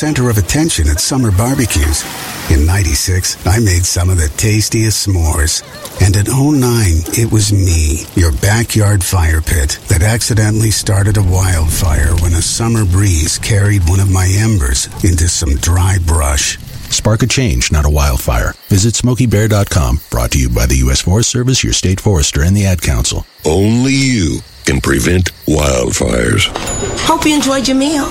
center of attention at summer barbecues. In 96, I made some of the tastiest s'mores. And in 09, it was me, your backyard fire pit, that accidentally started a wildfire when a summer breeze carried one of my embers into some dry brush. Spark a change, not a wildfire. Visit SmokeyBear.com. Brought to you by the U.S. Forest Service, your state forester, and the Ad Council. Only you can prevent wildfires. Hope you enjoyed your meal.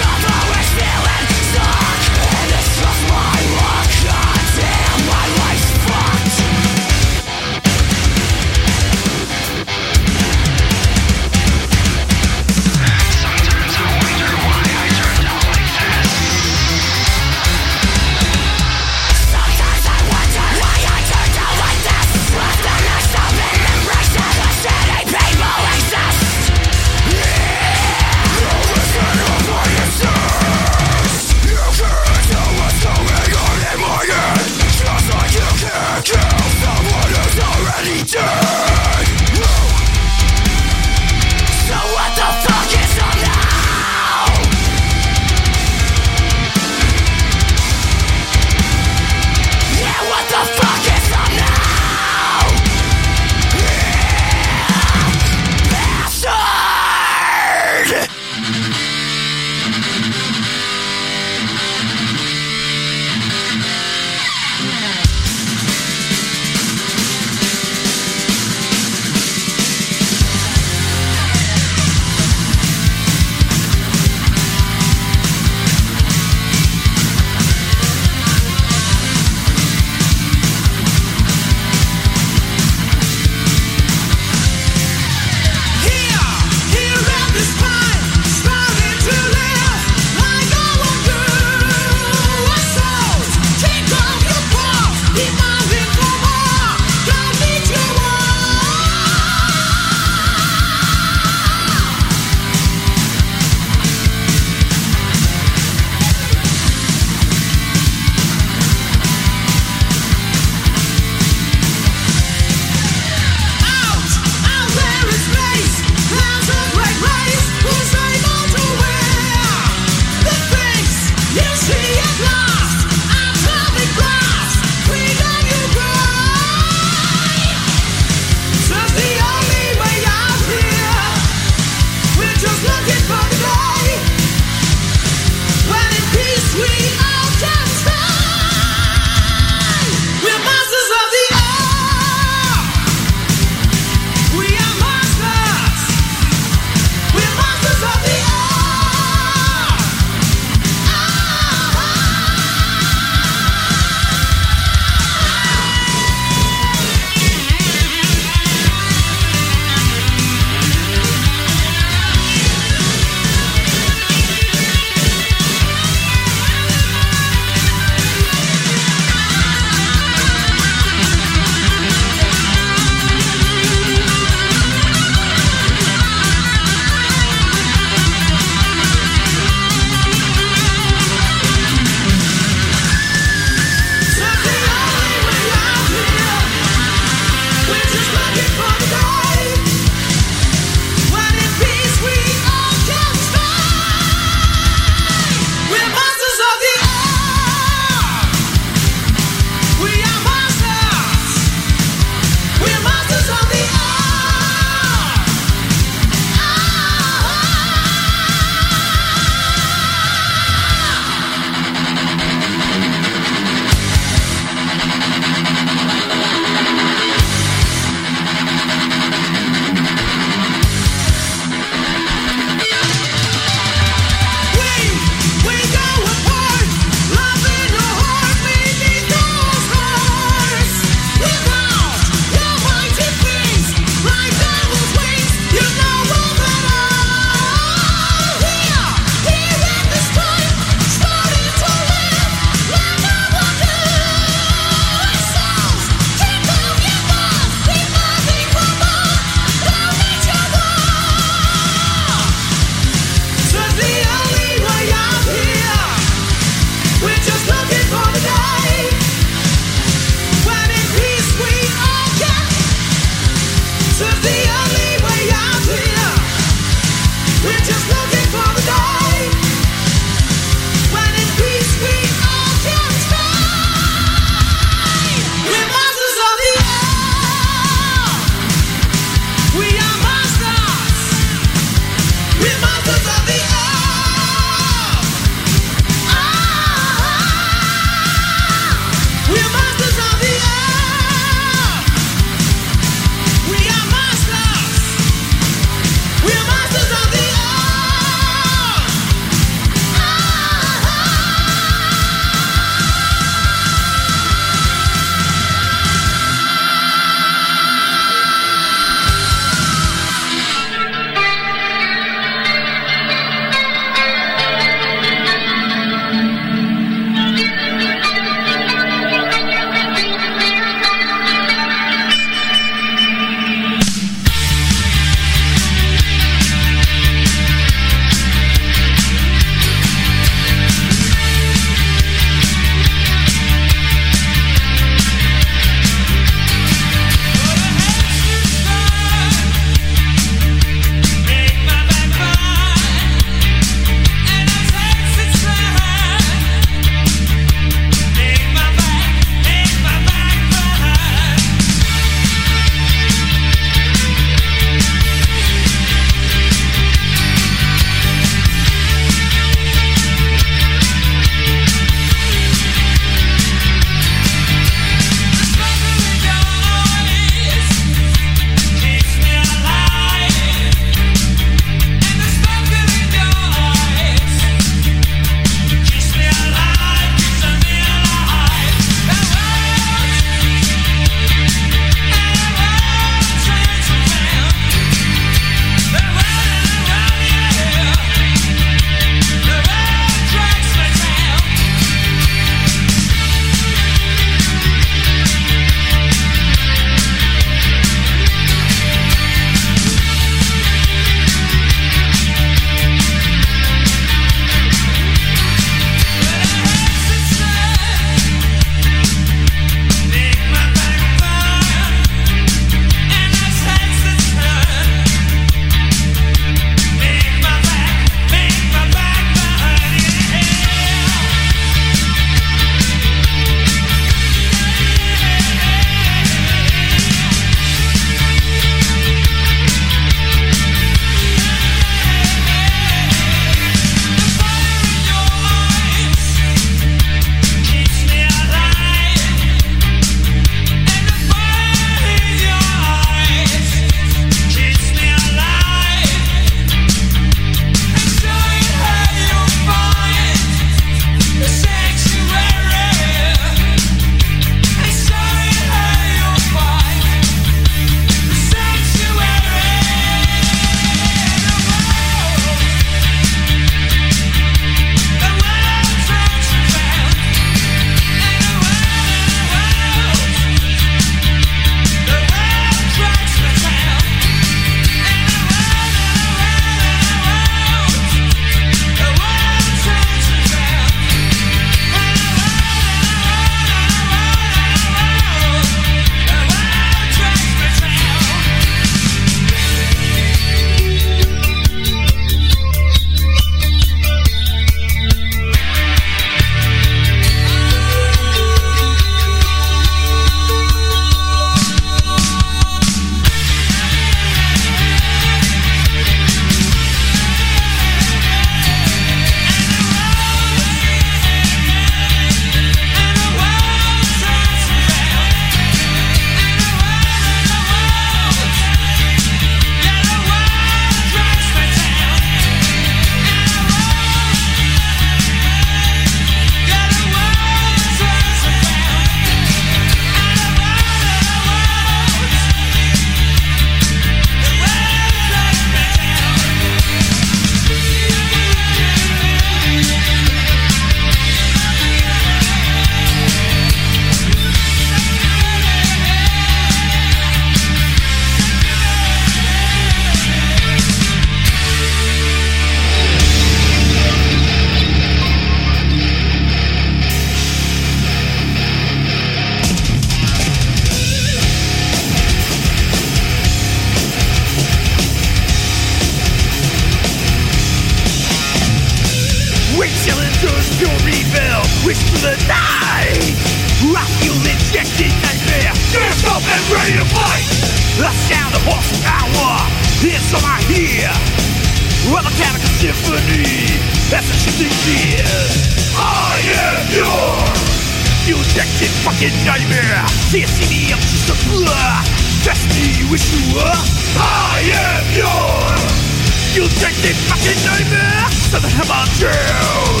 see me, I'm just a blur. Me, wish you were. I am your Electric fucking nightmare. Southern Hammer down.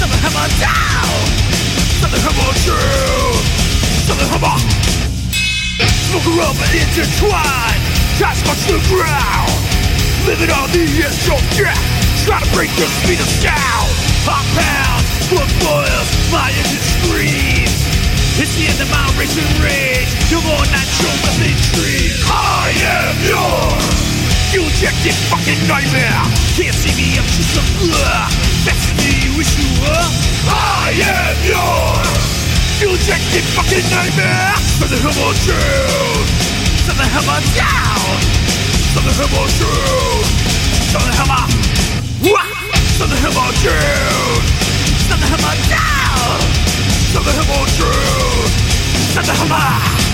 Southern Hammer down. Southern Hammer down. Southern Hammer. Smoke around and intertwine. Try to the ground. Living on the edge of death. Try to break the speed of sound. Hot pound, blood boils, my engine screams. It's the end of my racing rage. No more natural weapon dreams. I am your you ejected fucking nightmare. Can't see me, I'm just a blur. That's me, you wish you were. I am your you ejected fucking nightmare. From the hammer down, from the hammer down, from the hammer down, from the hammer. Wah! From the hammer down, from the hammer down, from the hammer.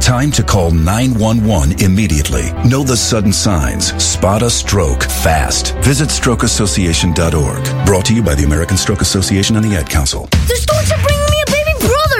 Time to call 911 immediately. Know the sudden signs. Spot a stroke fast. Visit strokeassociation.org. Brought to you by the American Stroke Association and the Ad Council. The storks are bringing